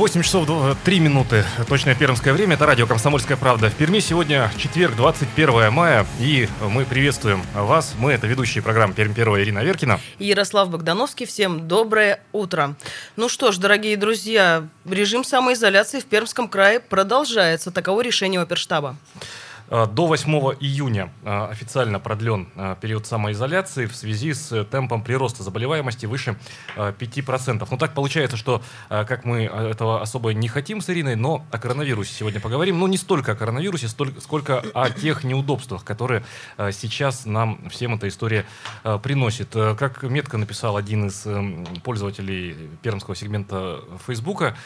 8 часов 3 минуты, точное пермское время, это радио «Комсомольская правда». В Перми сегодня четверг, 21 мая, и мы приветствуем вас. Мы, это ведущие программы «Пермь первая» Ирина Веркина. Ярослав Богдановский. Всем доброе утро. Ну что ж, дорогие друзья, режим самоизоляции в Пермском крае продолжается. Таково решение оперштаба. Э, до 8 июня э, официально продлен э, период самоизоляции в связи с темпом прироста заболеваемости выше 5%. Ну так получается, что как мы этого особо не хотим с Ириной, но о коронавирусе сегодня поговорим. Ну не столько о коронавирусе, сколько о тех неудобствах, которые сейчас нам всем эта история приносит. Как метко написал один из эм, пользователей пермского сегмента Фейсбука,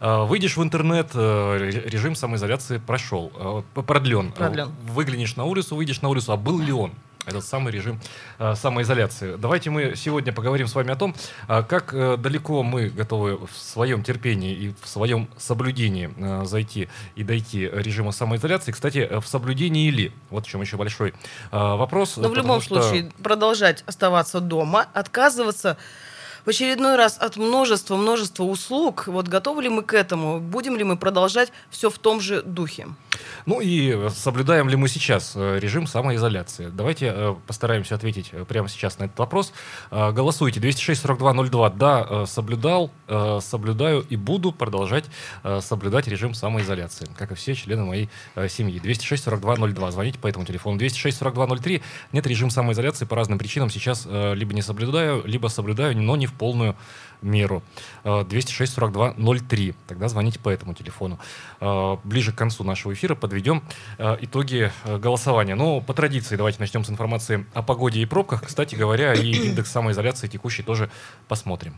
выйдешь в интернет, режим самоизоляции прошел, продлен. продлен продлен. Выглянешь на улицу, выйдешь на улицу, а был ли он? этот самый режим э, самоизоляции. Давайте мы сегодня поговорим с вами о том, э, как э, далеко мы готовы в своем терпении и в своем соблюдении э, зайти и дойти режима самоизоляции. Кстати, э, в соблюдении ли? Вот в чем еще большой э, вопрос. Но в любом что... случае продолжать оставаться дома, отказываться в очередной раз от множества, множества услуг. Вот готовы ли мы к этому? Будем ли мы продолжать все в том же духе? Ну и соблюдаем ли мы сейчас э, режим самоизоляции? Давайте э, постараемся ответить э, прямо сейчас на этот вопрос. Голосуйте 206-4202. Да, соблюдал, соблюдаю и буду продолжать соблюдать режим самоизоляции, как и все члены моей семьи. 206-4202. Звоните по этому телефону. 206-4203. Нет, режим самоизоляции по разным причинам сейчас либо не соблюдаю, либо соблюдаю, но не в полную меру. 206-4203. Тогда звоните по этому телефону. Ближе к концу нашего эфира подведем э, итоги э, голосования. Но по традиции давайте начнем с информации о погоде и пробках. Кстати говоря, и индекс самоизоляции текущий тоже посмотрим.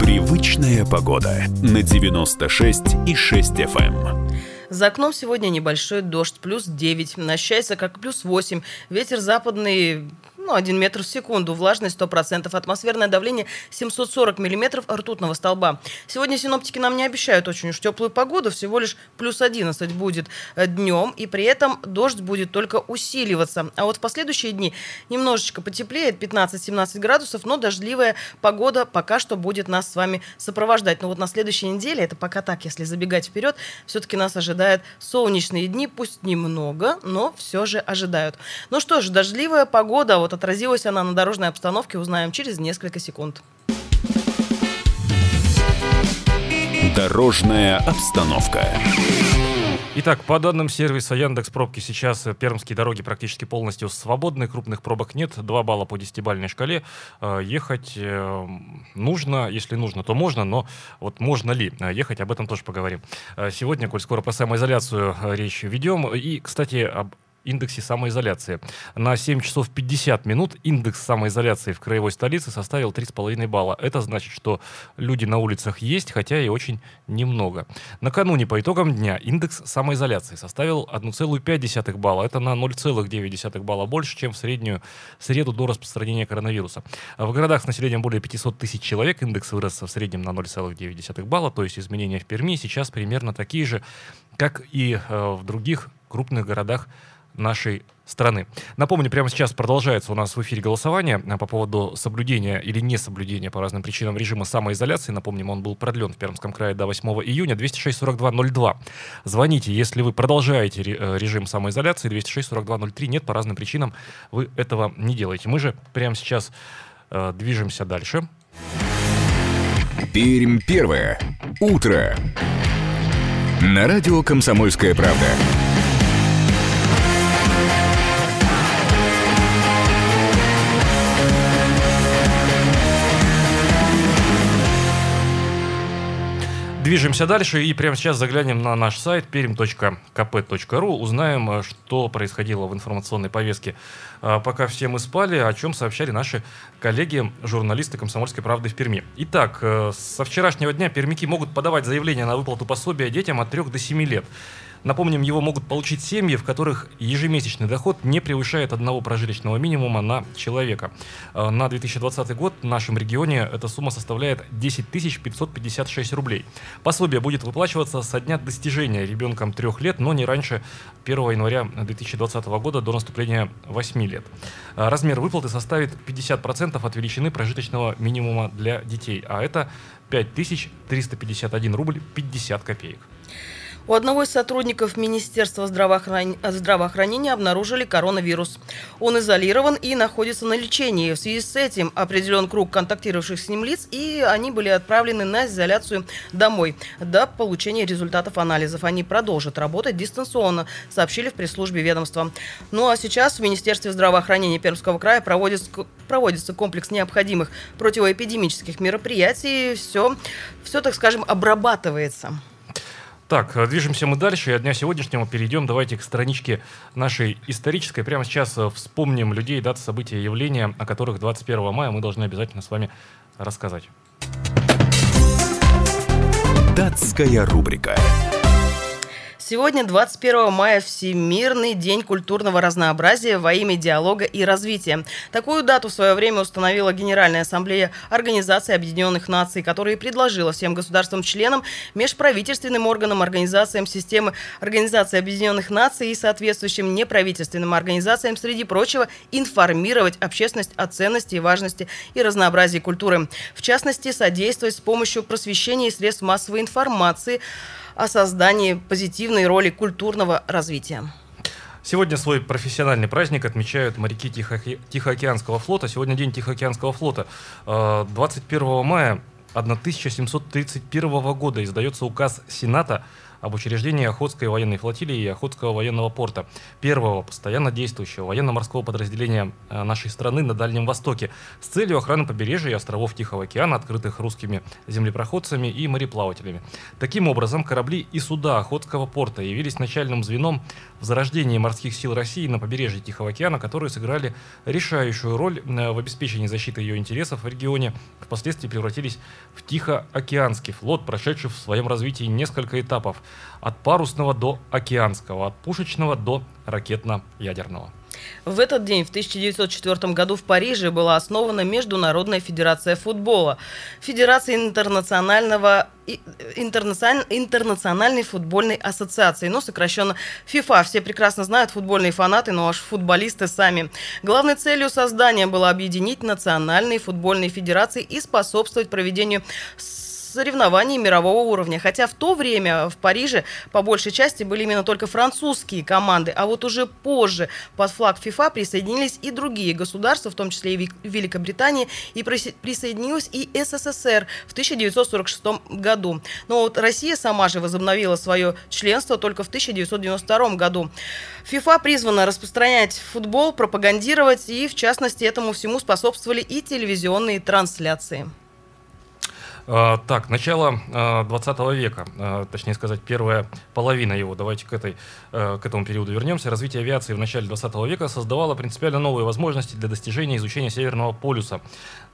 Привычная погода на 96 и 6 FM. За окном сегодня небольшой дождь, плюс 9. На счастье, как плюс 8. Ветер западный ну, 1 метр в секунду, влажность 100%, атмосферное давление 740 миллиметров ртутного столба. Сегодня синоптики нам не обещают очень уж теплую погоду, всего лишь плюс 11 будет э, днем, и при этом дождь будет только усиливаться. А вот в последующие дни немножечко потеплеет, 15-17 градусов, но дождливая погода пока что будет нас с вами сопровождать. Но вот на следующей неделе, это пока так, если забегать вперед, все-таки нас ожидают солнечные дни, пусть немного, но все же ожидают. Ну что ж, дождливая погода, вот отразилась она на дорожной обстановке, узнаем через несколько секунд. Дорожная обстановка. Итак, по данным сервиса Яндекс Пробки сейчас пермские дороги практически полностью свободны, крупных пробок нет, 2 балла по десятибалльной шкале. Э, ехать э, нужно, если нужно, то можно, но вот можно ли ехать, об этом тоже поговорим. Э, сегодня, коль скоро про самоизоляцию речь ведем, и, кстати, об индексе самоизоляции. На 7 часов 50 минут индекс самоизоляции в краевой столице составил 3,5 балла. Это значит, что люди на улицах есть, хотя и очень немного. Накануне по итогам дня индекс самоизоляции составил 1,5 балла. Это на 0,9 балла больше, чем в среднюю среду до распространения коронавируса. В городах с населением более 500 тысяч человек индекс вырос в среднем на 0,9 балла, то есть изменения в Перми сейчас примерно такие же, как и э, в других крупных городах нашей страны. Напомню, прямо сейчас продолжается у нас в эфире голосование а, по поводу соблюдения или несоблюдения по разным причинам режима самоизоляции. Напомним, он был продлен в Пермском крае до 8 июня. 206-42-02. Звоните, если вы продолжаете э, режим самоизоляции. 206-42-03. Нет, по разным причинам вы этого не делаете. Мы же прямо сейчас э, движемся дальше. Пермь первое. Утро. На радио «Комсомольская правда». Движемся дальше и прямо сейчас заглянем на наш сайт perim.kp.ru, узнаем, э, что происходило в информационной повестке, э, пока все мы спали, о чем сообщали наши коллеги, журналисты «Комсомольской правды» в Перми. Итак, э, со вчерашнего дня пермяки могут подавать заявление на выплату пособия детям от 3 до 7 лет. Напомним, его могут получить семьи, в которых ежемесячный доход не превышает одного прожиточного минимума на человека. Э, на 2020 год в нашем регионе эта сумма составляет 10 556 рублей. Пособие будет выплачиваться со дня достижения ребенком трех лет, но не раньше 1 января 2020 года до наступления 8 лет. Э, размер выплаты составит 50% от величины прожиточного минимума для детей, а это 5351 рубль 50 копеек. У одного из сотрудников Министерства здравоохран... здравоохранения обнаружили коронавирус. Он изолирован и находится на лечении. В связи с этим определен круг контактировавших с ним лиц, и они были отправлены на изоляцию домой до получения результатов анализов. Они продолжат работать дистанционно, сообщили в пресс-службе ведомства. Ну а сейчас в Министерстве здравоохранения Пермского края проводится, проводится комплекс необходимых противоэпидемических мероприятий. Все, все, так скажем, обрабатывается. Так, э, движемся мы дальше, от дня сегодняшнего перейдем, давайте к страничке нашей исторической. Прямо сейчас э, вспомним людей, даты, события, явления, о которых 21 мая мы должны обязательно с вами рассказать. Датская рубрика. Сегодня, 21 мая, Всемирный день культурного разнообразия во имя диалога и развития. Такую дату в свое время установила Генеральная ассамблея Организации Объединенных Наций, которая предложила всем государствам-членам, межправительственным органам, организациям системы Организации Объединенных Наций и соответствующим неправительственным организациям, среди прочего, информировать общественность о ценности и важности и разнообразии культуры. В частности, содействовать с помощью просвещения и средств массовой информации – о создании позитивной роли культурного развития. Сегодня свой профессиональный праздник отмечают моряки Тихо- Тихоокеанского флота. Сегодня день Тихоокеанского флота. 21 э, мая 1731 года издается указ Сената об учреждении Охотской военной флотилии и Охотского военного порта, первого постоянно действующего военно-морского подразделения э, нашей страны на Дальнем Востоке, с целью охраны побережья и островов Тихого океана, открытых русскими землепроходцами и мореплавателями. Таким образом, корабли и суда Охотского порта явились начальным звеном в зарождении морских сил России на побережье Тихого океана, которые сыграли решающую роль э, в обеспечении защиты ее интересов в регионе, впоследствии превратились в Тихоокеанский флот, прошедший в своем развитии несколько этапов – от парусного до океанского, от пушечного до ракетно-ядерного. В этот день, в 1904 году, в Париже была основана Международная федерация футбола. Федерация интернационального интернациональ, интернациональной футбольной ассоциации, ну, сокращенно ФИФА. Все прекрасно знают, футбольные фанаты, но аж футболисты сами. Главной целью создания было объединить национальные футбольные федерации и способствовать проведению соревнований мирового уровня. Хотя в то время в Париже по большей части были именно только французские команды, а вот уже позже под флаг ФИФА присоединились и другие государства, в том числе и Великобритания, и присоединилась и СССР в 1946 году. Но вот Россия сама же возобновила свое членство только в 1992 году. ФИФА призвана распространять футбол, пропагандировать, и в частности этому всему способствовали и телевизионные трансляции. А, так, начало 20 а, века, а, точнее сказать, первая половина его. Давайте к, этой, к этому периоду вернемся. Развитие авиации в начале 20 века создавало принципиально новые возможности для достижения изучения Северного полюса.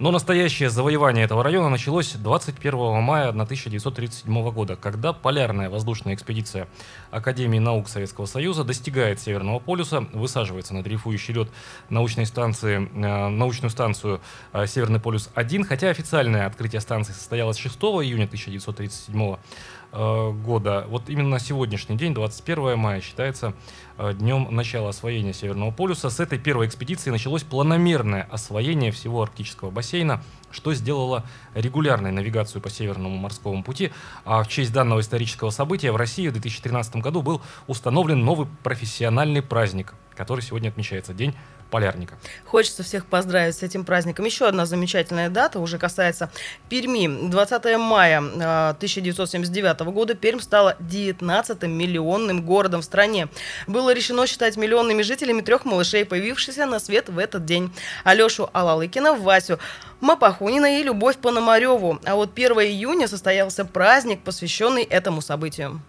Но настоящее завоевание этого района началось 21 мая 1937 года, когда полярная воздушная экспедиция Академии наук Советского Союза достигает Северного полюса, высаживается на дрейфующий лед научной станции, научную станцию Северный полюс-1, хотя официальное открытие станции состоялось состоялась 6 июня 1937 э, года. Вот именно сегодняшний день, 21 мая, считается э, днем начала освоения Северного полюса. С этой первой экспедиции началось планомерное освоение всего арктического бассейна, что сделало регулярной навигацию по Северному морскому пути. А в честь данного исторического события в России в 2013 году был установлен новый профессиональный праздник, который сегодня отмечается День полярника. Хочется всех поздравить с этим праздником. Еще одна замечательная дата уже касается Перми. 20 мая 1979 а, года Пермь стала 19-м миллионным городом в стране. Было решено считать миллионными жителями трех малышей, появившихся на свет в этот день. Алешу Алалыкина, Васю Мапахунина и Любовь Пономареву. А вот 1 июня состоялся праздник, посвященный этому событию.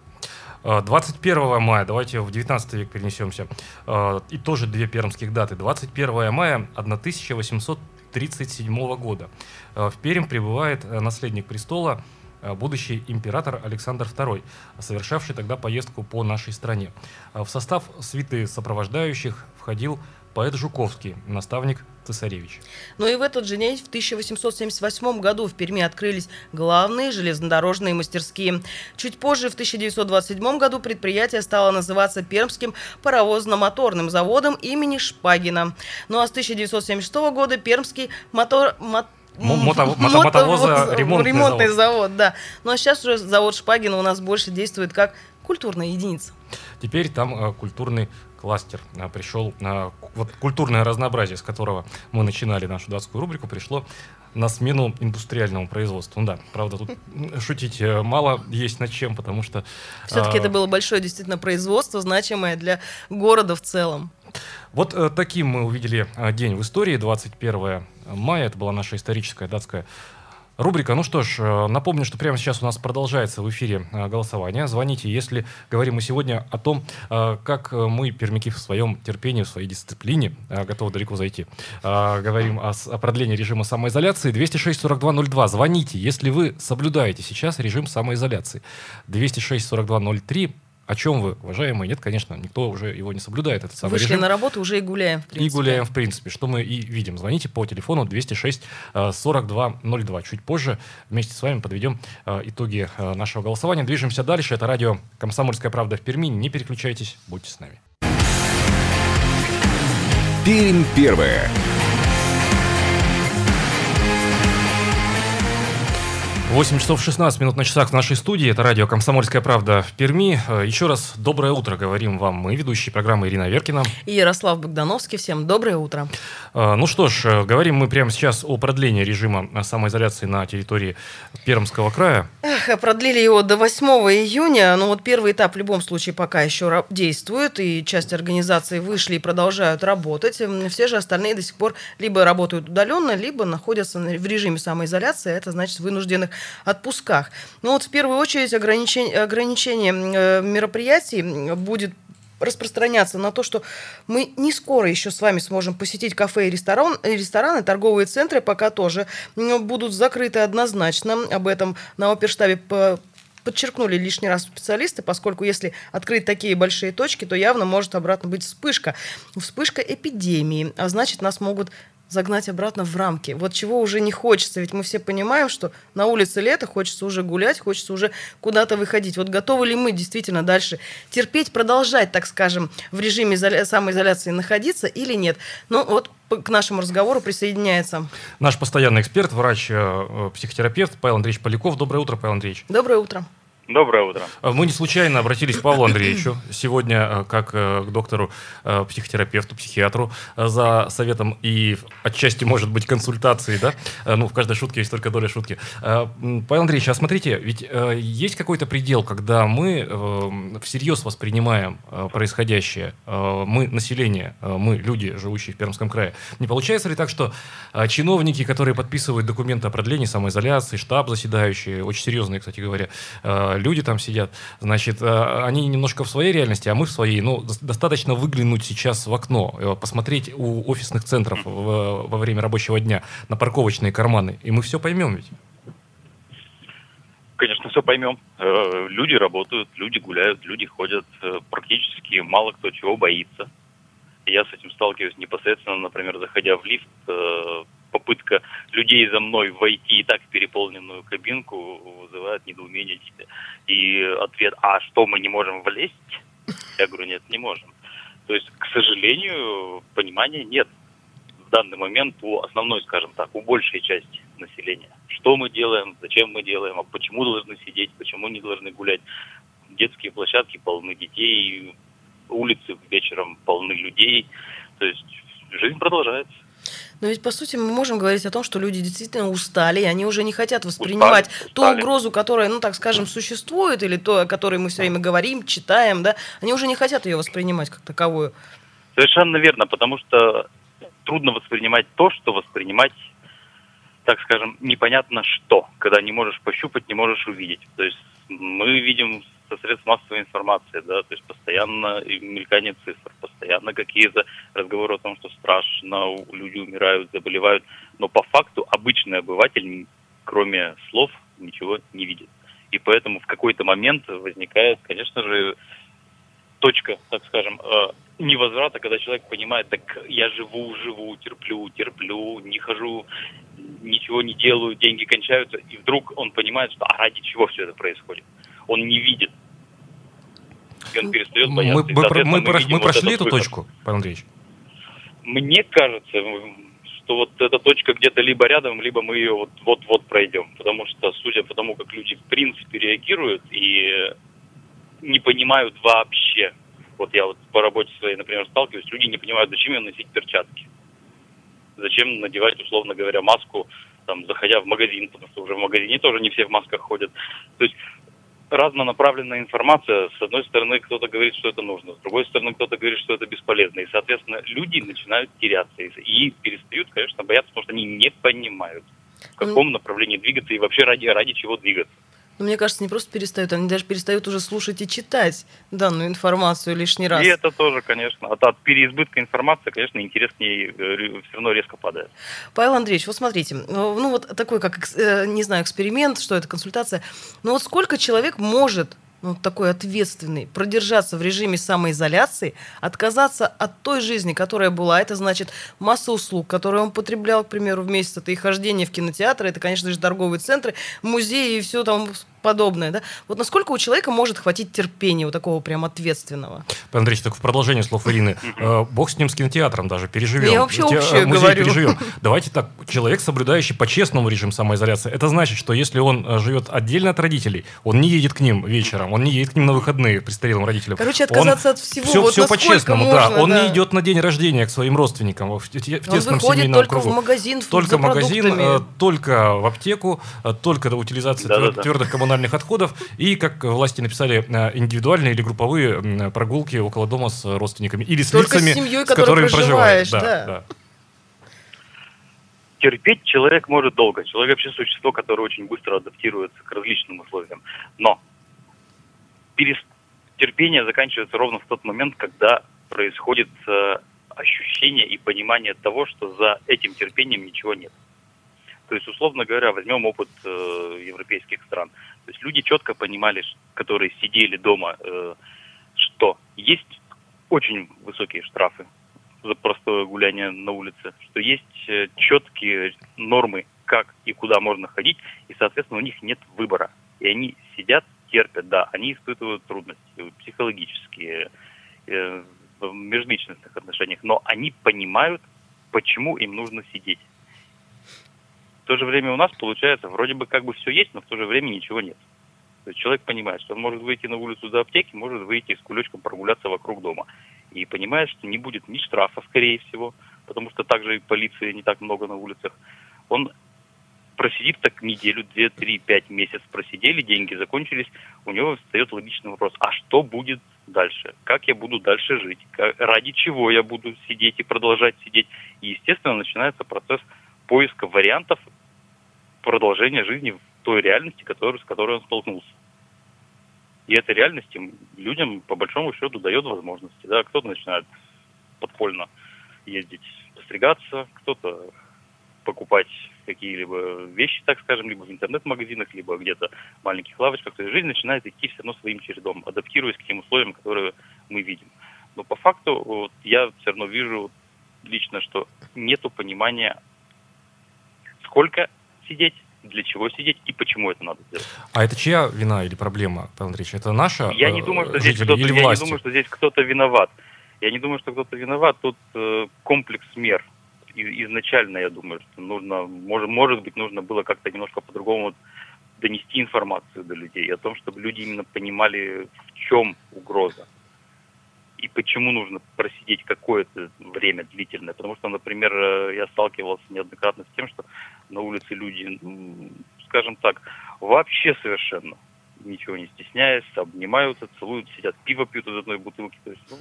21 а, мая, давайте в 19 век перенесемся, а, и тоже две пермских даты. 21 мая 1837 года. А, в Пермь прибывает наследник престола э, будущий император Александр II, совершавший тогда поездку по нашей стране. В состав свиты сопровождающих входил поэт Жуковский, наставник цесаревич. Ну и в этот же день, в 1878 году, в Перми открылись главные железнодорожные мастерские. Чуть позже, в 1927 году, предприятие стало называться Пермским паровозно-моторным заводом имени Шпагина. Ну а с 1976 года Пермский мотор... мотор мотовоза ремонтный, ремонтный завод. завод, да. Ну а сейчас уже завод Шпагина у нас больше действует как культурная единица. Теперь там э, культурный кластер а, пришел, а, вот культурное разнообразие, с которого мы начинали нашу датскую рубрику, пришло на смену индустриальному производству. Ну да, правда, тут шутить э, мало есть над чем, потому что... Все-таки а... это было большое действительно производство, значимое для города в целом. Вот э, таким мы увидели э, день в истории, 21 мая, это была наша историческая датская Рубрика. Ну что ж, э, напомню, что прямо сейчас у нас продолжается в эфире э, голосование. Звоните, если говорим мы сегодня о том, э, как мы, пермяки, в своем терпении, в своей дисциплине, готовы далеко зайти, говорим о продлении режима самоизоляции. 206-4202. Звоните, если вы соблюдаете сейчас режим самоизоляции. 206-4203 о чем вы, уважаемые? Нет, конечно, никто уже его не соблюдает. Этот самый Вышли режим. на работу, уже и гуляем, в принципе. И гуляем, в принципе, что мы и видим. Звоните по телефону 206 4202. Чуть позже вместе с вами подведем э, итоги э, нашего голосования. Движемся дальше. Это радио «Комсомольская правда» в Перми. Не переключайтесь, будьте с нами. Пермь первая. 8 часов 16 минут на часах в нашей студии. Это радио «Комсомольская правда» в Перми. Э, еще раз доброе утро говорим вам мы, ведущие программы Ирина Веркина. И Ярослав Богдановский. Всем доброе утро. Э, ну что ж, э, говорим мы прямо сейчас о продлении режима самоизоляции на территории Пермского края. Эх, продлили его до 8 июня. Но вот первый этап в любом случае пока еще действует. И часть организаций вышли и продолжают работать. Все же остальные до сих пор либо работают удаленно, либо находятся в режиме самоизоляции. Это значит вынужденных отпусках. Но вот в первую очередь ограничение, ограничение э, мероприятий будет распространяться на то, что мы не скоро еще с вами сможем посетить кафе и ресторан, рестораны, торговые центры пока тоже будут закрыты однозначно. Об этом на оперштабе подчеркнули лишний раз специалисты, поскольку если открыть такие большие точки, то явно может обратно быть вспышка. Вспышка эпидемии, а значит нас могут загнать обратно в рамки. Вот чего уже не хочется, ведь мы все понимаем, что на улице лето, хочется уже гулять, хочется уже куда-то выходить. Вот готовы ли мы действительно дальше терпеть, продолжать, так скажем, в режиме самоизоляции находиться или нет? Ну вот к нашему разговору присоединяется наш постоянный эксперт, врач, э, Павел Андреевич Поляков. Доброе утро, Павел Андреевич. Доброе утро. Доброе утро. А мы не случайно обратились к Павлу Андреевичу сегодня э, как э, к доктору, э, психотерапевту, психиатру за советом и отчасти, может быть, консультацией, да? Ну, в каждой шутке есть только доля шутки. Павел Андреевич, а смотрите, ведь есть какой-то предел, когда мы всерьез воспринимаем происходящее, мы население, мы люди, живущие в Пермском крае. Не получается ли так, что чиновники, которые подписывают документы о продлении самоизоляции, штаб заседающие, очень серьезные, кстати говоря, люди там сидят, значит, э, они немножко в своей реальности, а мы в своей. Ну, достаточно выглянуть сейчас в окно, э, посмотреть у офисных центров во время рабочего дня на парковочные карманы, и мы все поймем ведь. Конечно, все поймем. Э, люди работают, люди гуляют, люди ходят. Практически мало кто чего боится. Я с этим сталкиваюсь непосредственно, например, заходя в лифт, попытка людей за мной войти и так в переполненную кабинку вызывает недоумение. И ответ, а что, мы не можем влезть? Я говорю, нет, не можем. То есть, к сожалению, понимания нет в данный момент у основной, скажем так, у большей части населения. Что мы делаем, зачем мы делаем, а почему должны сидеть, почему не должны гулять. Детские площадки полны детей, улицы вечером полны людей. То есть жизнь продолжается. Но ведь, по сути, мы можем говорить о том, что люди действительно устали, и они уже не хотят воспринимать устали, ту устали. угрозу, которая, ну, так скажем, существует, или то, о которой мы все время говорим, читаем, да, они уже не хотят ее воспринимать как таковую. Совершенно верно, потому что трудно воспринимать то, что воспринимать, так скажем, непонятно что, когда не можешь пощупать, не можешь увидеть. То есть мы видим со средств массовой информации, да, то есть постоянно мелькание цифр, постоянно какие-то разговоры о том, что страшно, люди умирают, заболевают, но по факту обычный обыватель, кроме слов, ничего не видит. И поэтому в какой-то момент возникает, конечно же, точка, так скажем, э, невозврата, когда человек понимает, так я живу, живу, терплю, терплю, не хожу, ничего не делаю, деньги кончаются, и вдруг он понимает, что а ради чего все это происходит. Он не видит. И он перестает бояться. Мы, мы, мы, мы, мы прошли вот эту выход. точку, Павел Андреевич? Мне кажется, что вот эта точка где-то либо рядом, либо мы ее вот-вот пройдем. Потому что, судя по тому, как люди в принципе реагируют и не понимают вообще, вот я вот по работе своей, например, сталкиваюсь, люди не понимают, зачем им носить перчатки. Зачем надевать, условно говоря, маску, там, заходя в магазин, потому что уже в магазине тоже не все в масках ходят. То есть разнонаправленная информация. С одной стороны, кто-то говорит, что это нужно, с другой стороны, кто-то говорит, что это бесполезно. И, соответственно, люди начинают теряться и перестают, конечно, бояться, потому что они не понимают, в каком направлении двигаться и вообще ради, ради чего двигаться. Но мне кажется, не просто перестают, они даже перестают уже слушать и читать данную информацию лишний раз. И это тоже, конечно. От, от переизбытка информации, конечно, интерес к ней э, все равно резко падает. Павел Андреевич, вот смотрите, ну вот такой, как, э, не знаю, эксперимент, что это, консультация. Но вот сколько человек может ну, такой ответственный, продержаться в режиме самоизоляции, отказаться от той жизни, которая была. Это значит масса услуг, которые он потреблял, к примеру, в месяц. Это и хождение в кинотеатры, это, конечно же, торговые центры, музеи и все там подобное, да? Вот насколько у человека может хватить терпения вот такого прям ответственного? Андреевич, так в продолжение слов Ирины. Э, бог с ним, с кинотеатром даже, переживем. Я вообще общее Музей говорю. переживем. Давайте так, человек, соблюдающий по-честному режим самоизоляции, это значит, что если он э, живет отдельно от родителей, он не едет к ним вечером, он не едет к ним на выходные престарелым родителям. Короче, отказаться он, от всего. Все, вот все по-честному, да. Он да. не идет на день рождения к своим родственникам в, в, в тесном семейном только кругу. в магазин, только в магазин, э, только в аптеку, только утилизация да, твердых, да, да. твердых коммунальных отходов и, как власти написали, э, индивидуальные или групповые прогулки около дома с родственниками. Или с Только лицами, с, семьей, с которыми проживаешь. Да, да. Да. Терпеть человек может долго. Человек вообще существо, которое очень быстро адаптируется к различным условиям. Но терпение заканчивается ровно в тот момент, когда происходит э, ощущение и понимание того, что за этим терпением ничего нет. То есть, условно говоря, возьмем опыт э, европейских стран. То есть люди четко понимали, которые сидели дома, э, что есть очень высокие штрафы за простое гуляние на улице, что есть э, четкие нормы, как и куда можно ходить, и, соответственно, у них нет выбора. И они сидят, терпят, да, они испытывают трудности психологические, э, в межличностных отношениях, но они понимают, почему им нужно сидеть. В то же время у нас получается, вроде бы как бы все есть, но в то же время ничего нет. То есть человек понимает, что он может выйти на улицу за аптеки, может выйти с кулечком прогуляться вокруг дома. И понимает, что не будет ни штрафа, скорее всего, потому что также и полиции не так много на улицах. Он просидит так неделю, две, три, пять месяцев просидели, деньги закончились, у него встает логичный вопрос, а что будет дальше? Как я буду дальше жить? Как, ради чего я буду сидеть и продолжать сидеть? И, естественно, начинается процесс поиска вариантов продолжения жизни в той реальности, с которой он столкнулся. И эта реальность людям, по большому счету, дает возможности. Да? Кто-то начинает подпольно ездить, постригаться, кто-то покупать какие-либо вещи, так скажем, либо в интернет-магазинах, либо где-то в маленьких лавочках. То есть жизнь начинает идти все равно своим чередом, адаптируясь к тем условиям, которые мы видим. Но по факту вот, я все равно вижу лично, что нету понимания сколько сидеть, для чего сидеть и почему это надо сделать. А это чья вина или проблема, Павел Андреевич? Это наша Я не думаю, что здесь кто-то, я не думаю, что здесь кто-то виноват. Я не думаю, что кто-то виноват. Тут э, комплекс мер. И, изначально, я думаю, что нужно, может, может быть, нужно было как-то немножко по-другому донести информацию до людей о том, чтобы люди именно понимали, в чем угроза и почему нужно просидеть какое-то время длительное. Потому что, например, э, я сталкивался неоднократно с тем, что на улице люди, скажем так, вообще совершенно ничего не стесняясь, обнимаются, целуют, сидят, пиво пьют из одной бутылки. То есть, ну,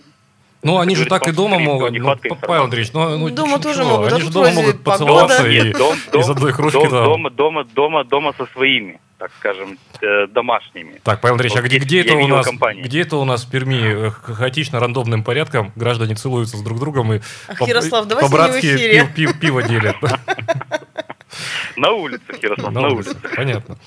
ну, они же так и дома могут. Ну, Павел Андреевич, ну, ну дома чего? тоже могут. Они же дома могут поцеловаться и, дом, из одной кружки. Дом, дома, дома, дома, дома со своими так скажем, э, домашними. Так, Павел Андреевич, вот а где, где, это у нас, где это у нас в Перми э, хаотично рандомным порядком граждане целуются с друг другом и Ах, по, Ярослав, по-братски пив, пив, пиво делят? На улице, Ярослав, на улице. Понятно.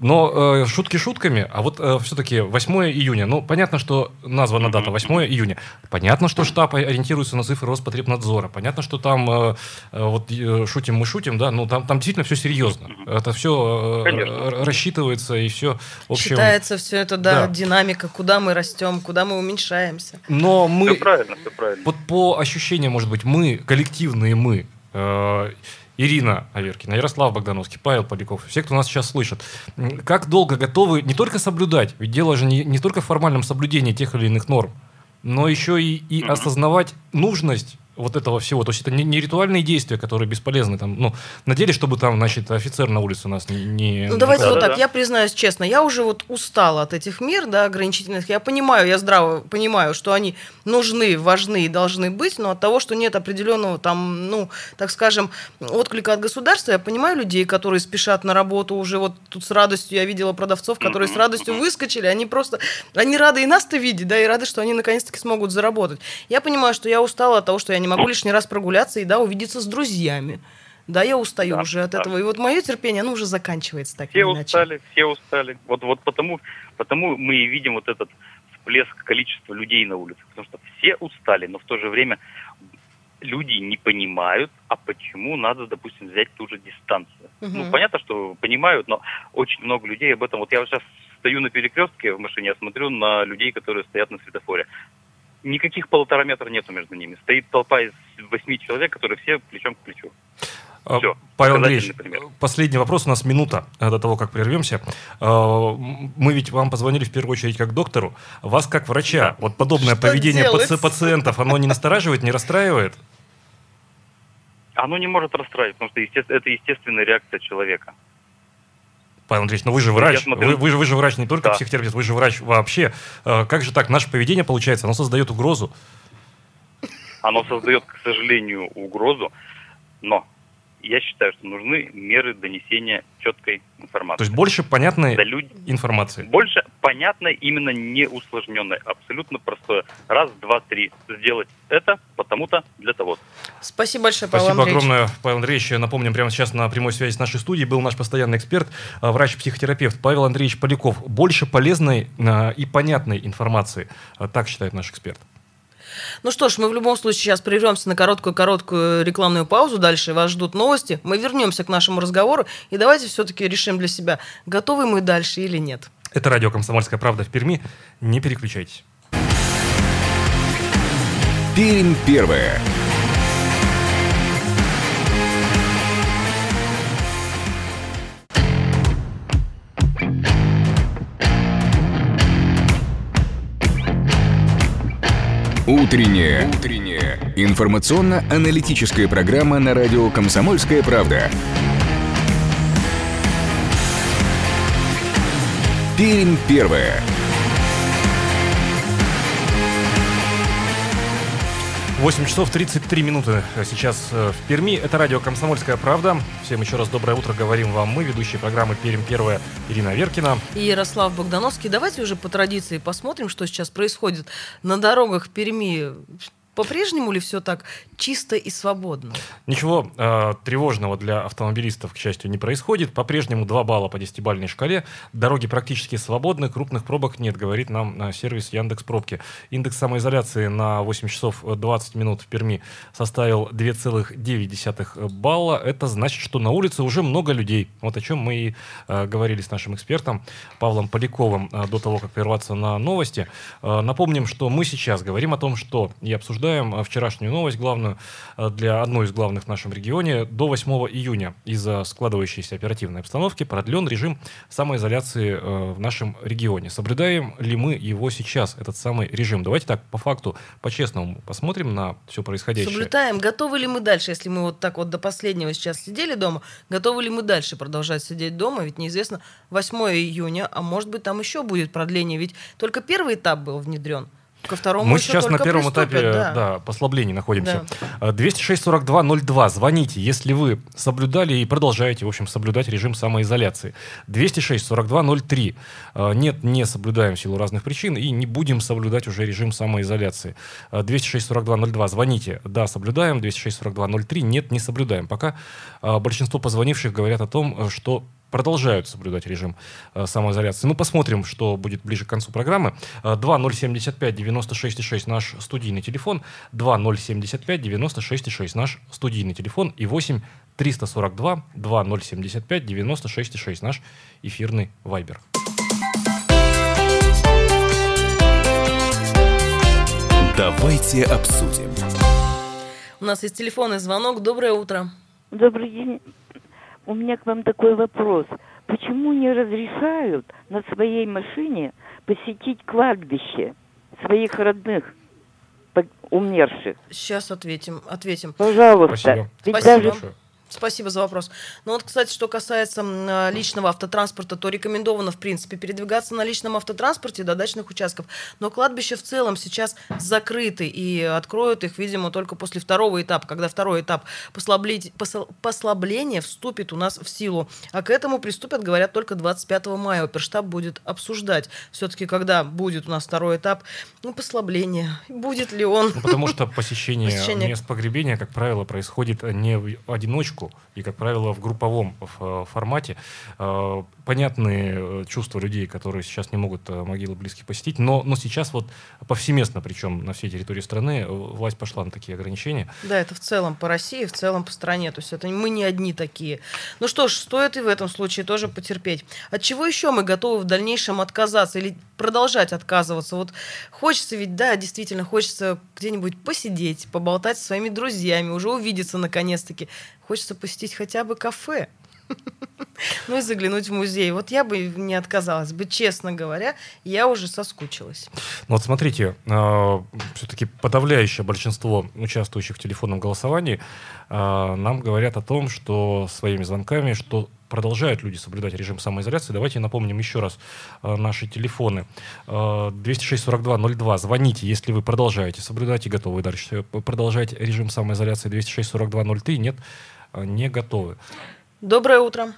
Но э, шутки шутками, а вот э, все-таки 8 июня, ну, понятно, что названа дата 8 июня, понятно, что штаб ориентируется на цифры Роспотребнадзора, понятно, что там, э, э, вот э, шутим мы шутим, да, ну, там, там действительно все серьезно, это все э, рассчитывается и все, в общем... Считается все это, да, да, динамика, куда мы растем, куда мы уменьшаемся. Но мы... Все правильно, все правильно. Вот по ощущениям, может быть, мы, коллективные мы, э, Ирина Аверкина, Ярослав Богдановский, Павел Поляков, все, кто нас сейчас слышит. Как долго готовы не только соблюдать, ведь дело же не, не только в формальном соблюдении тех или иных норм, но еще и, и mm-hmm. осознавать нужность вот этого всего. То есть это не, не ритуальные действия, которые бесполезны. Там, ну, на деле, чтобы там, значит, офицер на улице у нас не... не ну, давайте да, вот да, так, да. я признаюсь честно, я уже вот устала от этих мер, да, ограничительных. Я понимаю, я здраво понимаю, что они нужны, важны и должны быть, но от того, что нет определенного там, ну, так скажем, отклика от государства, я понимаю людей, которые спешат на работу уже вот тут с радостью, я видела продавцов, которые с радостью выскочили, они просто, они рады и нас-то видеть, да, и рады, что они наконец-таки смогут заработать. Я понимаю, что я устала от того, что я не могу лишний раз прогуляться и, да, увидеться с друзьями. Да, я устаю да, уже от да. этого. И вот мое терпение, оно уже заканчивается так Все устали, все устали. Вот, вот потому, потому мы и видим вот этот всплеск количества людей на улицах. Потому что все устали, но в то же время люди не понимают, а почему надо, допустим, взять ту же дистанцию. Угу. Ну, понятно, что понимают, но очень много людей об этом. Вот я сейчас стою на перекрестке в машине, я смотрю на людей, которые стоят на светофоре никаких полтора метра нету между ними. Стоит толпа из восьми человек, которые все плечом к плечу. А, все. Павел Андреевич, последний вопрос, у нас минута до того, как прервемся. А, мы ведь вам позвонили в первую очередь как доктору. Вас как врача, да. вот подобное Что поведение делается? пациентов, оно не настораживает, не расстраивает? Оно не может расстраивать, потому что это естественная реакция человека. Павел Андреевич, но ну вы же врач, смотрю... вы, вы, вы же врач не только да. психотерапевт, вы же врач вообще. Э, как же так, наше поведение, получается, оно создает угрозу? Оно создает, к сожалению, угрозу, но я считаю, что нужны меры донесения четкой информации. То есть больше понятной да, люди... информации? Больше понятной, именно не усложненной, абсолютно простое. Раз, два, три. Сделать это потому-то для того. Спасибо большое, Павел Спасибо Андреевич. огромное, Павел Андреевич. Напомним, прямо сейчас на прямой связи с нашей студией был наш постоянный эксперт, а, врач-психотерапевт Павел Андреевич Поляков. Больше полезной а, и понятной информации, а, так считает наш эксперт. Ну что ж, мы в любом случае сейчас прервемся на короткую-короткую рекламную паузу. Дальше вас ждут новости. Мы вернемся к нашему разговору. И давайте все-таки решим для себя, готовы мы дальше или нет. Это радио «Комсомольская правда» в Перми. Не переключайтесь. Пермь первая. Утренняя. Утренняя. Информационно-аналитическая программа на радио «Комсомольская правда». Пермь первая. 8 часов 33 минуты сейчас э, в Перми. Это радио «Комсомольская правда». Всем еще раз доброе утро говорим вам мы, ведущие программы «Пермь первая» Ирина Веркина. И Ярослав Богдановский. Давайте уже по традиции посмотрим, что сейчас происходит на дорогах Перми. По-прежнему ли все так чисто и свободно? Ничего э, тревожного для автомобилистов, к счастью, не происходит. По-прежнему 2 балла по десятибальной шкале. Дороги практически свободны, крупных пробок нет, говорит нам на сервис Яндекс Пробки. Индекс самоизоляции на 8 часов 20 минут в Перми составил 2,9 балла. Это значит, что на улице уже много людей. Вот о чем мы и э, говорили с нашим экспертом Павлом Поляковым э, до того, как прерваться на новости. Э, напомним, что мы сейчас говорим о том, что и обсуждаем обсуждаем э, вчерашнюю новость, главную э, для одной из главных в нашем регионе. До 8 июня из-за складывающейся оперативной обстановки продлен режим самоизоляции э, в нашем регионе. Соблюдаем ли мы его сейчас, этот самый режим? Давайте так, по факту, по-честному посмотрим на все происходящее. Соблюдаем. Готовы ли мы дальше, если мы вот так вот до последнего сейчас сидели дома, готовы ли мы дальше продолжать сидеть дома? Ведь неизвестно, 8 июня, а может быть там еще будет продление. Ведь только первый этап был внедрен. Ко второму Мы сейчас на первом этапе да. Да, послаблений находимся. Да. 206-42-02. Звоните, если вы соблюдали и продолжаете, в общем, соблюдать режим самоизоляции. 206-42-03. А, нет, не соблюдаем в силу разных причин и не будем соблюдать уже режим самоизоляции. 206-42-02. А, Звоните. Да, соблюдаем. 206-42-03. Нет, не соблюдаем. Пока большинство позвонивших говорят о том, что продолжают соблюдать режим э, самоизоляции. Ну, посмотрим, что будет ближе к концу программы. Э, 2075 96,6 наш студийный телефон, 2075 96,6 наш студийный телефон и 8 342 2075 96,6 наш эфирный вайбер. Давайте обсудим. У нас есть телефонный звонок. Доброе утро. Добрый день. У меня к вам такой вопрос. Почему не разрешают на своей машине посетить кладбище своих родных умерших? Сейчас ответим. Ответим. Пожалуйста. Спасибо. Ведь Спасибо. даже. Спасибо за вопрос. Ну вот, кстати, что касается а, личного автотранспорта, то рекомендовано, в принципе, передвигаться на личном автотранспорте до дачных участков. Но кладбища в целом сейчас закрыты и откроют их, видимо, только после второго этапа, когда второй этап послаблить- посл- послабления вступит у нас в силу. А к этому приступят, говорят, только 25 мая. Оперштаб будет обсуждать все-таки, когда будет у нас второй этап, ну, послабление. Будет ли он? Ну, потому что посещение, Посещение. мест погребения, как правило, происходит не в одиночку и, как правило, в групповом э, формате. Понятные э, чувства людей, которые сейчас не могут э, могилы близких посетить, но, но сейчас вот повсеместно, причем на всей территории страны, э, власть пошла на такие ограничения. Да, это в целом по России, в целом по стране. То есть это мы не одни такие. Ну что ж, стоит и в этом случае тоже потерпеть. От чего еще мы готовы в дальнейшем отказаться или продолжать отказываться? Вот хочется ведь, да, действительно, хочется где-нибудь посидеть, поболтать со своими друзьями, уже увидеться наконец-таки. Хочется посетить хотя бы кафе. Ну и заглянуть в музей. Вот я бы не отказалась бы, честно говоря, я уже соскучилась. Ну вот смотрите, все-таки подавляющее большинство участвующих в телефонном голосовании э, нам говорят о том, что своими звонками, что продолжают люди соблюдать режим самоизоляции. Давайте напомним еще раз э, наши телефоны. Э, 206-42-02. Звоните, если вы продолжаете соблюдать и готовы дальше продолжать режим самоизоляции. 206-42-03. Нет, э, не готовы. Доброе утро.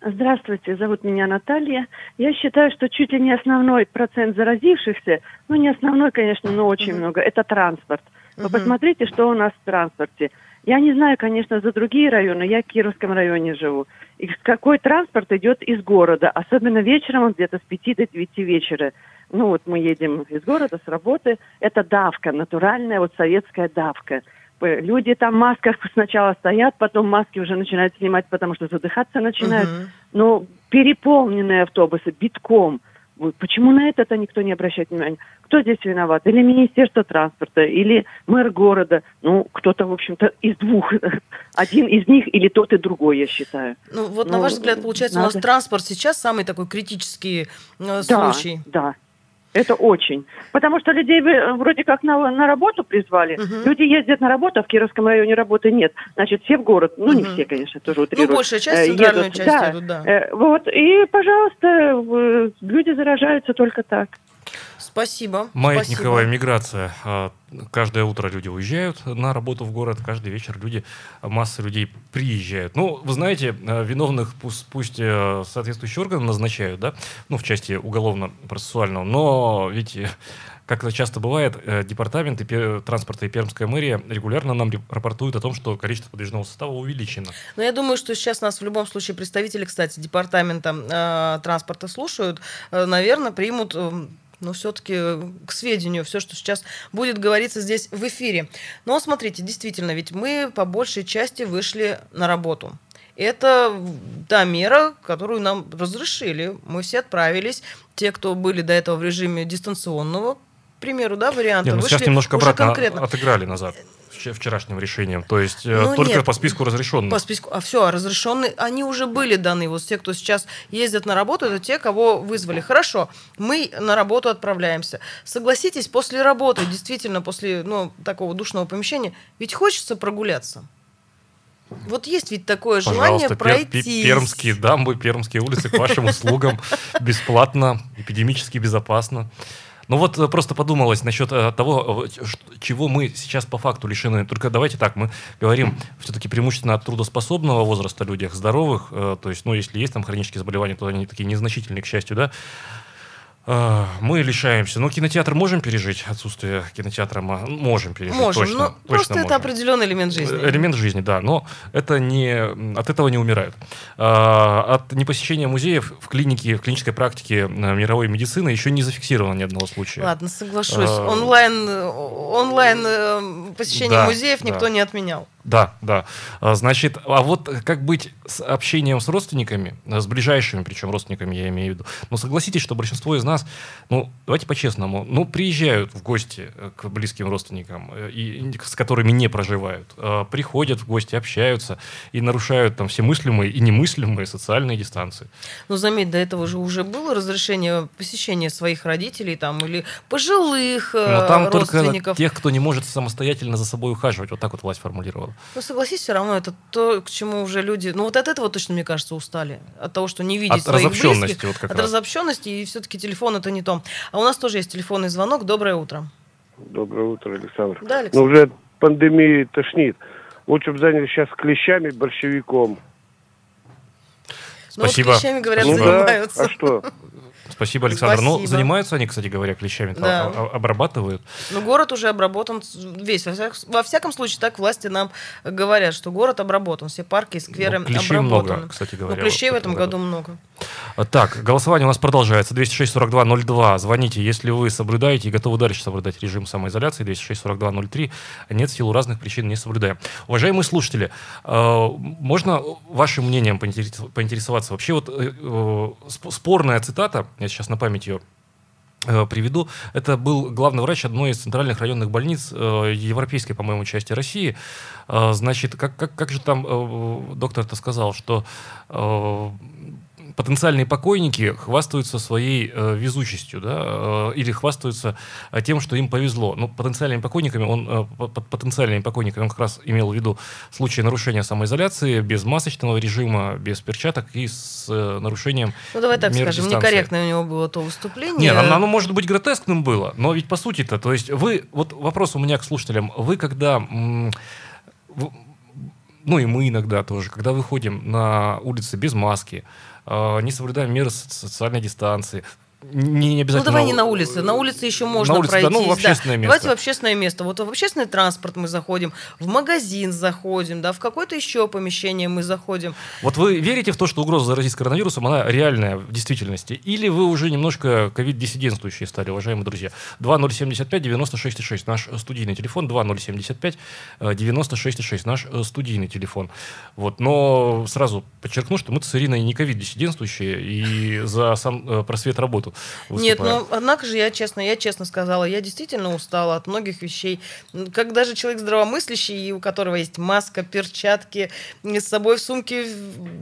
Здравствуйте, зовут меня Наталья. Я считаю, что чуть ли не основной процент заразившихся, ну не основной, конечно, но очень Мгм. много, это транспорт. Вы Мгм. посмотрите, что у нас в транспорте. Я не знаю, конечно, за другие районы, я в Кировском районе живу. И какой транспорт идет из города, особенно вечером, он где-то с 5 до 9 вечера. Ну вот мы едем из города, с работы. Это давка, натуральная вот советская давка. П- Люди там в масках сначала стоят, потом маски уже начинают снимать, потому что задыхаться начинают. Мгм. Но переполненные автобусы битком. Вот Почему на это-то никто не обращает внимания? Кто здесь виноват? Или Министерство транспорта, или мэр города? Ну, кто-то, в общем-то, из двух. Один из них или тот и другой, я считаю. Ну, вот на Ну, ваш взгляд, получается, у нас надо. транспорт сейчас самый такой критический э, Да, случай. да. Это очень. Потому что людей вы э, вроде как на, на работу призвали. Мгм. Люди ездят на работу, а в Кировском районе работы нет. Значит, все в город. Ну, не Мгм. все, конечно, тоже Ну, утрирую. большая часть, э, центральную едут. часть Да. едут, да. Э, Вот, и, пожалуйста, люди заражаются только так. Спасибо. Маятниковая спасибо. миграция. А, Каждое утро люди уезжают на работу в город, каждый вечер люди, масса людей приезжают. Ну, вы знаете, э, виновных пусть, пусть э, соответствующие органы назначают, да, ну, в части уголовно-процессуального, но ведь э, как это часто бывает, э, департаменты транспорта и Пермская мэрия регулярно нам рапортуют о том, что количество подвижного состава увеличено. Но я думаю, что сейчас нас в любом случае представители, кстати, департамента э, транспорта слушают, э, наверное, примут, э, ну, все-таки к сведению все, что сейчас будет говориться здесь в эфире. Но смотрите, действительно, ведь мы по большей части вышли на работу. Это та мера, которую нам разрешили. Мы все отправились. Те, кто были до этого в режиме дистанционного, к примеру, да, варианта, Не, ну, сейчас немножко обратно конкретно. отыграли назад вчерашним решением. То есть э, Ну, только нет. по списку разрешенных. По списку. А все, разрешенные, они уже были даны. Вот те, кто сейчас ездят на работу, это те, кого вызвали. Хорошо, мы на работу отправляемся. Согласитесь, после работы, действительно, после ну, такого душного помещения, ведь хочется прогуляться. Вот есть ведь такое желание Пожалуйста, пер- пройти. пе- пермские дамбы, пермские улицы к вашим услугам. Бесплатно, эпидемически безопасно. Ну вот э, просто подумалось насчет э, того, э, чего мы сейчас по факту лишены. Только давайте так, мы говорим все-таки преимущественно от трудоспособного возраста людях, здоровых. То есть, ну, если есть там хронические заболевания, то они такие незначительные, к счастью, да. А, Мы лишаемся. Ну, кинотеатр можем пережить, отсутствие кинотеатра мо- можем пережить. Можем, точно, но точно просто это можем. определенный элемент жизни. Э, Элемент жизни, да, но это не, от этого не умирают. А, От непосещения музеев в клинике, в клинической практике э, мировой медицины еще не зафиксировано ни одного случая. Ладно, соглашусь. А, Онлайн, э, онлайн посещение Да, музеев никто да. не отменял. Да, да. А, Значит, а вот как быть с общением с родственниками, э, с ближайшими, причем родственниками я имею в виду. Ну, согласитесь, что большинство из нас, ну, давайте по-честному, ну, приезжают в гости э, к близким родственникам, э, и, с которыми не проживают, э, приходят в гости, общаются и нарушают там все мыслимые и немыслимые социальные дистанции. Но заметь, до этого же уже было разрешение посещения своих родителей там или пожилых Но там только родственников. тех, кто не может самостоятельно за собой ухаживать. Вот так вот власть формулировала. Ну, согласись, все равно это то, к чему уже люди... Ну, вот от этого точно, мне кажется, устали. От того, что не видеть От своих разобщенности близких. вот как от раз. разобщенности, и все-таки телефон это не то. А у нас тоже есть телефонный звонок. Доброе утро. Доброе утро, Александр. Да, Ну, Александр? уже от пандемии тошнит. Лучше бы занялись сейчас клещами, большевиком. Ну, вот Спасибо. клещами, говорят, ну занимаются. да, а что? Спасибо, Александр. Ну, Спасибо. занимаются они, кстати говоря, клещами, Да. обрабатывают. Ну, город уже обработан весь. Во, всяк- во всяком случае, так власти нам говорят, что город обработан. Все парки и скверы Ну, клещей обработаны. много, кстати Ну, говоря. клещей в этом году много. А, Так, голосование у нас продолжается. 206-42-02. Звоните, если вы соблюдаете и готовы дальше соблюдать режим самоизоляции. 206-42-03. Нет, в силу разных причин не соблюдаем. Уважаемые слушатели, э, можно вашим мнением поинтерес- поинтересоваться? Вообще вот э, э, сп- спорная цитата, я сейчас на память ее э, приведу. Это был главный врач одной из центральных районных больниц э, европейской, по-моему, части России. Э, Значит, как, как, как же там доктор-то сказал, что потенциальные покойники хвастаются своей э, везучестью, да, э, или хвастаются э, тем, что им повезло. Ну, потенциальными покойниками он, э, по- по- потенциальными покойниками он как раз имел в виду случаи нарушения самоизоляции без масочного режима, без перчаток и с э, нарушением Ну, давай так скажем, дистанции. некорректное у него было то выступление. Не, оно, оно может быть гротескным было, но ведь по сути-то, то есть вы, вот вопрос у меня к слушателям, вы когда, м, ну и мы иногда тоже, когда выходим на улицы без маски, э, не соблюдаем меры со- социальной дистанции, не, не Ну, обязательно... давай не на улице. На улице еще можно улице, да, пройти. ну, в общественное место. Давайте в общественное место. Вот в общественный транспорт мы заходим, в магазин заходим, да, в какое-то еще помещение мы заходим. Вот вы верите в то, что угроза заразить коронавирусом, она реальная в действительности? Или вы уже немножко ковид-диссидентствующие стали, уважаемые друзья? 2075-96-6, наш студийный телефон, 2075-96-6, наш э, студийный телефон. Вот. Но сразу подчеркну, что мы с Ириной не ковид-диссидентствующие и за сам э, просвет работу Нет, выступаем. ну, однако же я честно, я честно сказала, я действительно устала от многих вещей. М, Как даже человек здравомыслящий, и у которого есть маска, перчатки, с собой в сумке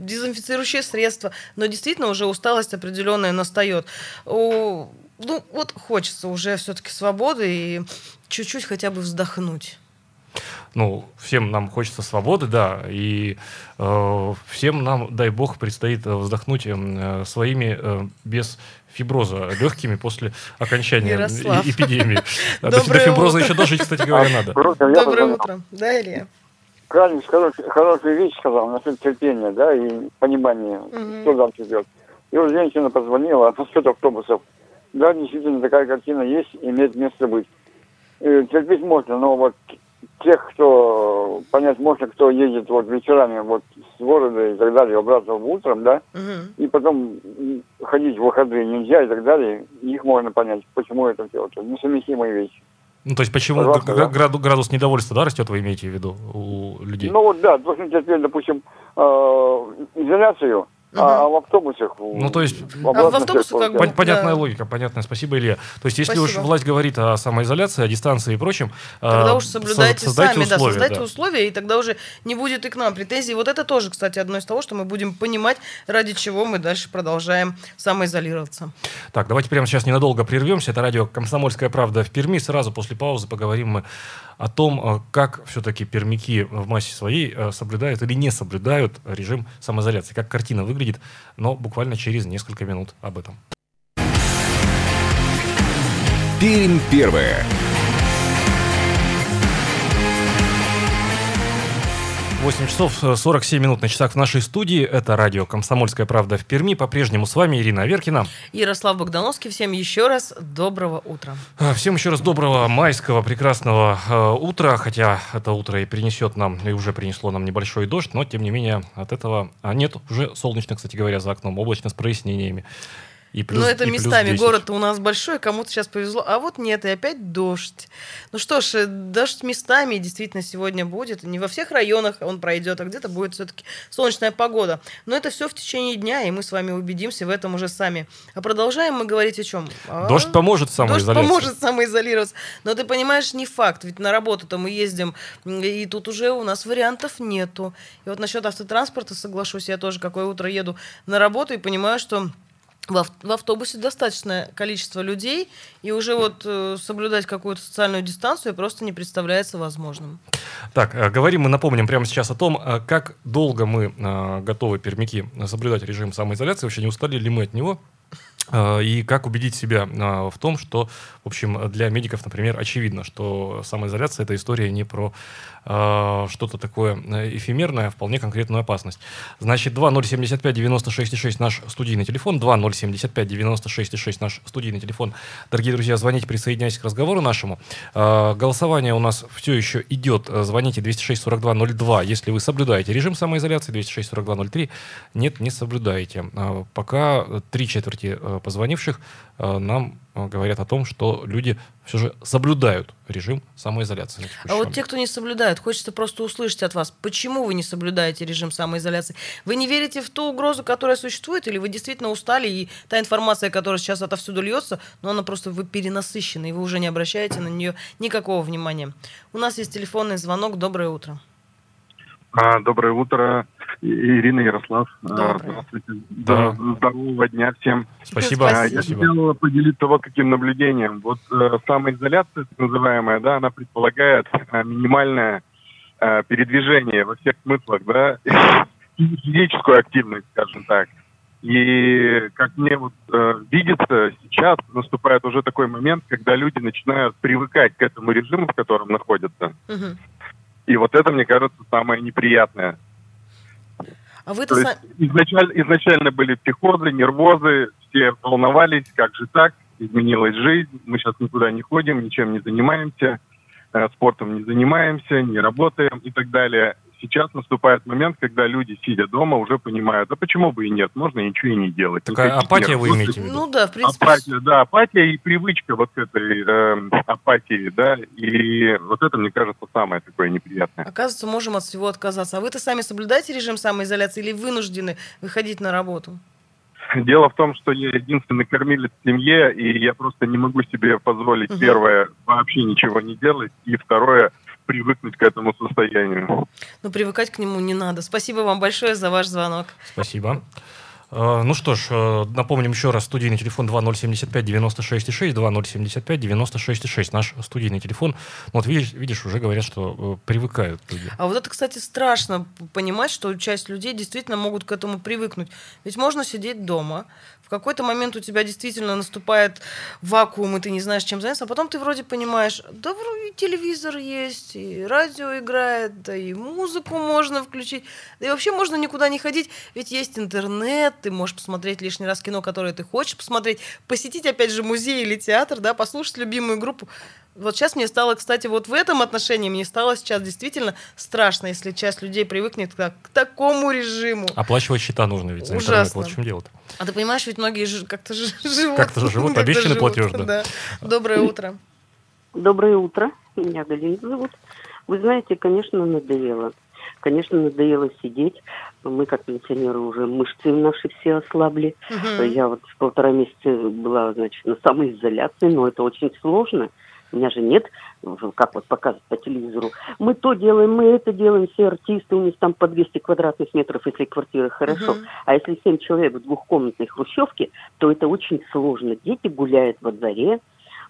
дезинфицирующее средство, но действительно уже усталость определенная настает. Ну, вот хочется уже все-таки свободы и чуть-чуть хотя бы вздохнуть. ну, всем нам хочется свободы, да, и э, всем нам, дай бог, предстоит э, вздохнуть э, своими э, без фиброза легкими после окончания Ярослав. эпидемии. А До, фиброза утро. еще дожить, кстати говоря, надо. Доброе утро. Да, Илья? Крайне хорошую, хорошую вещь сказал насчет терпения, да, и понимания, Мгм. что дальше идет. И вот женщина позвонила насчет автобусов. Да, действительно, такая картина есть, имеет место быть. Э, терпеть можно, но вот тех, кто, понять можно, кто едет вот вечерами вот с города и так далее, обратно утром, да, Мгм. и потом ходить в выходные нельзя и так далее, их можно понять, почему это все. Это несовместимые вещи. Ну, то есть почему Пожалуйста, да. граду- градус недовольства, да, растет, вы имеете в виду, у людей? Ну вот да, должны терпеть, допустим, э, изоляцию, а, а в автобусах... Ну, то есть- А в автобусах как бы- Пон- Понятная да. логика, понятная. Спасибо, Илья. То есть, если Спасибо. уж власть говорит о самоизоляции, о дистанции и прочем, Тогда э, уж соблюдайте со- сами, да, условия, создайте да. условия, и тогда уже не будет и к нам претензий. Вот это тоже, кстати, одно из того, что мы будем понимать, ради чего мы дальше продолжаем самоизолироваться. Так, давайте прямо сейчас ненадолго прервемся. Это радио «Комсомольская правда» в Перми. Сразу после паузы поговорим мы о том, э, как все-таки пермяки в массе своей э, соблюдают или не соблюдают режим самоизоляции. Как картина выглядит, но буквально через несколько минут об этом. Пермь первое. 8 часов э, 47 минут на часах в нашей студии. Это радио «Комсомольская правда» в Перми. По-прежнему с вами Ирина Аверкина. Ярослав Богдановский. Всем еще раз доброго утра. А, Всем еще раз доброго майского прекрасного э, утра, хотя это утро и принесет нам, и уже принесло нам небольшой дождь, но тем не менее от этого а нет, уже солнечно, кстати говоря, за окном, облачно с прояснениями. И плюс, Но это и местами 10. город у нас большой, кому-то сейчас повезло. А вот нет, и опять дождь. Ну что ж, э, дождь местами действительно сегодня будет. Не во всех районах он пройдет, а где-то будет все-таки солнечная погода. Но это все в течение дня, и мы с вами убедимся в этом уже сами. А продолжаем мы говорить о чем? Дождь поможет Дождь самоизоляции. поможет самоизолироваться. Но ты понимаешь, не факт. Ведь на работу-то мы ездим, и тут уже у нас вариантов нету. И вот насчет автотранспорта соглашусь. Я тоже какое утро еду на работу и понимаю, что в, ав- в автобусе достаточное количество людей, и уже вот э, соблюдать какую-то социальную дистанцию просто не представляется возможным. Так, э, говорим мы, напомним прямо сейчас о том, э, как долго мы готовы, пермяки, соблюдать режим самоизоляции, вообще не устали ли мы от него, и как убедить себя в том, что, в общем, для медиков, например, очевидно, что самоизоляция – это история не про что-то такое э, эфемерное, а вполне конкретную опасность. Значит, 2075-96-6 наш студийный телефон, 2075-96-6 наш студийный телефон. Дорогие друзья, звоните, присоединяйтесь к разговору нашему. Э, Голосование у нас все еще идет. Звоните 206-42-02, если вы соблюдаете режим самоизоляции, 206-42-03. Нет, не соблюдаете. Э, Пока три четверти э, позвонивших э, нам говорят о том, что люди все же соблюдают режим самоизоляции. А вот те, кто не соблюдает, хочется просто услышать от вас, почему вы не соблюдаете режим самоизоляции? Вы не верите в ту угрозу, которая существует, или вы действительно устали, и та информация, которая сейчас отовсюду льется, но она просто вы перенасыщены, и вы уже не обращаете на нее никакого внимания. У нас есть телефонный звонок. Доброе утро. А, Доброе утро, Ирина Ярослав. Доброе. Здравствуйте. Да. Здорового дня всем. Спасибо. А, Я Спасибо. хотел поделиться вот каким наблюдением. Вот э, самоизоляция, так называемая, да, она предполагает э, минимальное э, передвижение во всех смыслах, да, и физическую активность, скажем так. И как мне вот э, видится, сейчас наступает уже такой момент, когда люди начинают привыкать к этому режиму, в котором находятся. Мгм. И вот это, мне кажется, самое неприятное. А вы-то То са- есть изначально, изначально были психозы, нервозы, все волновались, как же так, изменилась жизнь, мы сейчас никуда не ходим, ничем не занимаемся, э, спортом не занимаемся, не работаем и так далее. Сейчас наступает момент, когда люди, сидя дома, уже понимают, а почему бы и нет, можно ничего и не делать. Такая Никаких апатия вы нервов. имеете в виду? Ну да, в принципе, Апатия, да, апатия и привычка вот к этой э, апатии, да, и вот это, мне кажется, самое такое неприятное. оказывается, можем от всего отказаться. А вы-то сами соблюдаете режим самоизоляции или вынуждены выходить на работу? Дело в том, что я единственный кормилец в семье, и я просто не могу себе позволить, Мгм. первое, вообще ничего не делать, и второе, привыкнуть к этому состоянию. Но привыкать к нему не надо. Спасибо вам большое за ваш звонок. Спасибо. Э, Ну что ж, э, напомним еще раз, студийный телефон 2075-96-6, 2075-96-6, наш студийный телефон. Ну Вот видишь, видишь, уже говорят, что э, привыкают люди. А вот это, кстати, страшно понимать, что часть людей действительно могут к этому привыкнуть. Ведь можно сидеть дома, в какой-то момент у тебя действительно наступает вакуум, и ты не знаешь, чем заняться, а потом ты вроде понимаешь, да вроде телевизор есть, и радио играет, да и музыку можно включить, да и вообще можно никуда не ходить, ведь есть интернет, ты можешь посмотреть лишний раз кино, которое ты хочешь посмотреть, посетить, опять же, музей или театр, да, послушать любимую группу. Вот сейчас мне стало, кстати, вот в этом отношении мне стало сейчас действительно страшно, если часть людей привыкнет к, к такому режиму. Оплачивать счета нужно ведь за интернет. Ужасно. Вот в чем дело-то. А ты понимаешь, ведь многие как-то жи- живут. Как-то живут, обещанный живут, платеж, да. Доброе утро. Доброе утро. Меня Галина зовут. Вы знаете, конечно, надоело. Конечно, надоело сидеть. Мы, как пенсионеры, уже мышцы наши все ослабли. Мгм. Я вот полтора месяца была, значит, на самоизоляции, но это очень сложно. У меня же нет, в- как вот показывают по телевизору. Мы то делаем, мы это делаем, все артисты, у них там по 200 квадратных метров, если квартира хорошо. Мгм. А если семь человек в двухкомнатной хрущевке, то это очень сложно. Дети гуляют во дворе,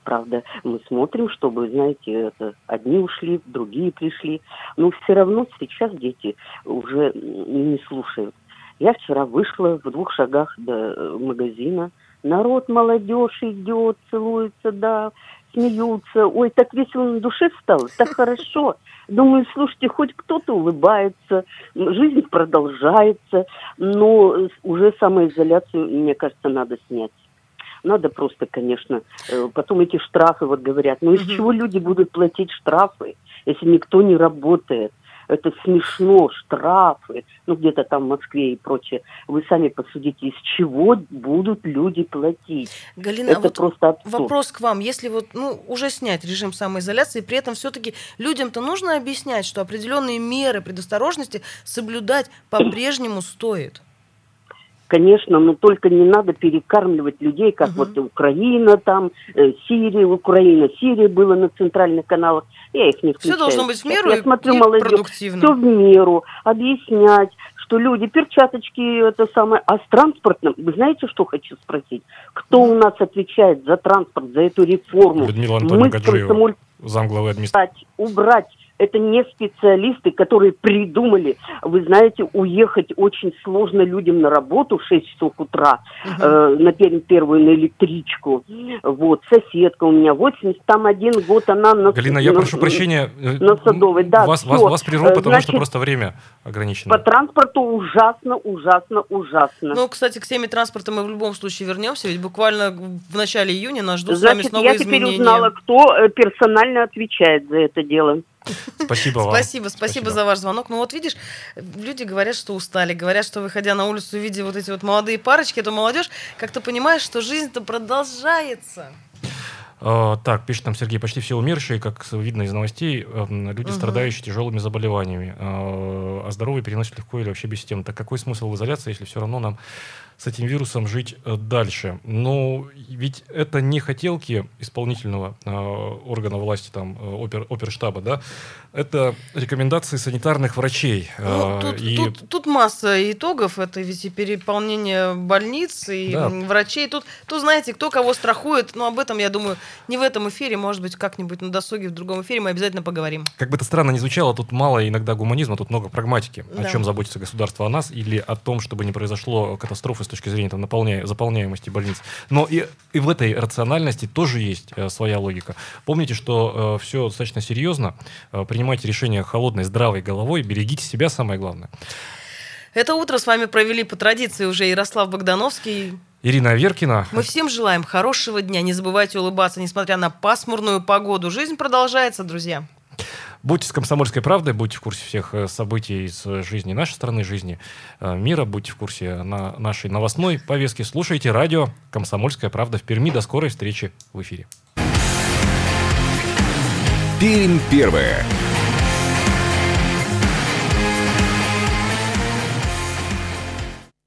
правда, мы смотрим, чтобы, знаете, это, одни ушли, другие пришли. Но все равно сейчас дети уже не слушают. Я вчера вышла в двух шагах до э, магазина. Народ, молодежь идет, целуется, да, смеются. Ой, так весело на душе стало, так хорошо. Думаю, слушайте, хоть кто-то улыбается, жизнь продолжается, но уже самоизоляцию, мне кажется, надо снять. Надо просто, конечно, э, потом эти штрафы, вот говорят, ну из чего люди будут платить штрафы, если никто не работает? Это смешно, штрафы, ну где-то там в Москве и прочее. Вы сами посудите, из чего будут люди платить. Галина, это вот просто абсурд. вопрос к вам. Если вот, ну, уже снять режим самоизоляции, при этом все-таки людям-то нужно объяснять, что определенные меры предосторожности соблюдать по-прежнему стоит. Конечно, но только не надо перекармливать людей, как Мгм. вот Украина там, э, Сирия, Украина, Сирия было на центральных каналах. Я их не Все включаю. должно быть в меру Я и, смотрю и молодежь. продуктивно. Все в меру, объяснять, что люди, перчаточки, это самое. А с транспортным, вы знаете, что хочу спросить? Кто у нас отвечает за транспорт, за эту реформу? Людмила Антоновна Мы с Гаджиева, комсомоль- замглавы администрации. убрать, убрать. Это не специалисты, которые придумали, вы знаете, уехать очень сложно людям на работу в 6 часов утра, э, на пер- первую на электричку. Вот, соседка у меня, 80, там один год она на... Галина, я на- прошу прощения. э, на Садовой, да, Вас, вас, вас прерву, потому значит, что просто время ограничено. По транспорту ужасно, ужасно, ужасно. Ну, кстати, к теме транспорта мы в любом случае вернемся, ведь буквально в начале июня нас ждут с вами Значит, снова я теперь изменения. узнала, кто э, персонально отвечает за это дело. Спасибо вам. Спасибо, спасибо, за ваш звонок. Ну вот видишь, люди говорят, что устали, говорят, что выходя на улицу, видя вот эти вот молодые парочки, эту молодежь, как ты понимаешь, что жизнь-то продолжается. А, так, пишет нам Сергей, почти все умершие, как видно из новостей, эм, люди, Мгм. страдающие тяжелыми заболеваниями, а а здоровые переносят легко или вообще без системы. Так какой смысл в изоляции, если все равно нам с этим вирусом жить э, дальше? Ну, ведь это не хотелки исполнительного э, органа власти, там, э, опер, оперштаба, да? Это рекомендации санитарных врачей. Ну, А, тут, и тут- тут масса итогов. Это ведь и переполнение больниц, и Да. врачей. Тут, тут, знаете, кто кого страхует. Но об этом, я думаю, не в этом эфире. Может быть, как-нибудь на досуге в другом эфире мы обязательно поговорим. Как бы это странно ни звучало, тут мало иногда гуманизма, тут много прагматики. Да. О чем заботится государство о нас или о том, чтобы не произошло катастрофы с точки зрения там, наполня- заполняемости больниц. Но и, и в этой рациональности тоже есть э, своя логика. Помните, что все достаточно серьезно. Э, принимайте решения холодной, здравой головой. Берегите себя, самое главное. Это утро с вами провели по традиции уже Ярослав Богдановский. Ирина Аверкина. Мы всем желаем хорошего дня. Не забывайте улыбаться, несмотря на пасмурную погоду. Жизнь продолжается, друзья. Будьте с «Комсомольской правдой», будьте в курсе всех э, событий из э, жизни нашей страны, жизни э, мира, будьте в курсе на нашей новостной повестке. Слушайте радио «Комсомольская правда» в Перми. До скорой встречи в эфире. Пермь первая.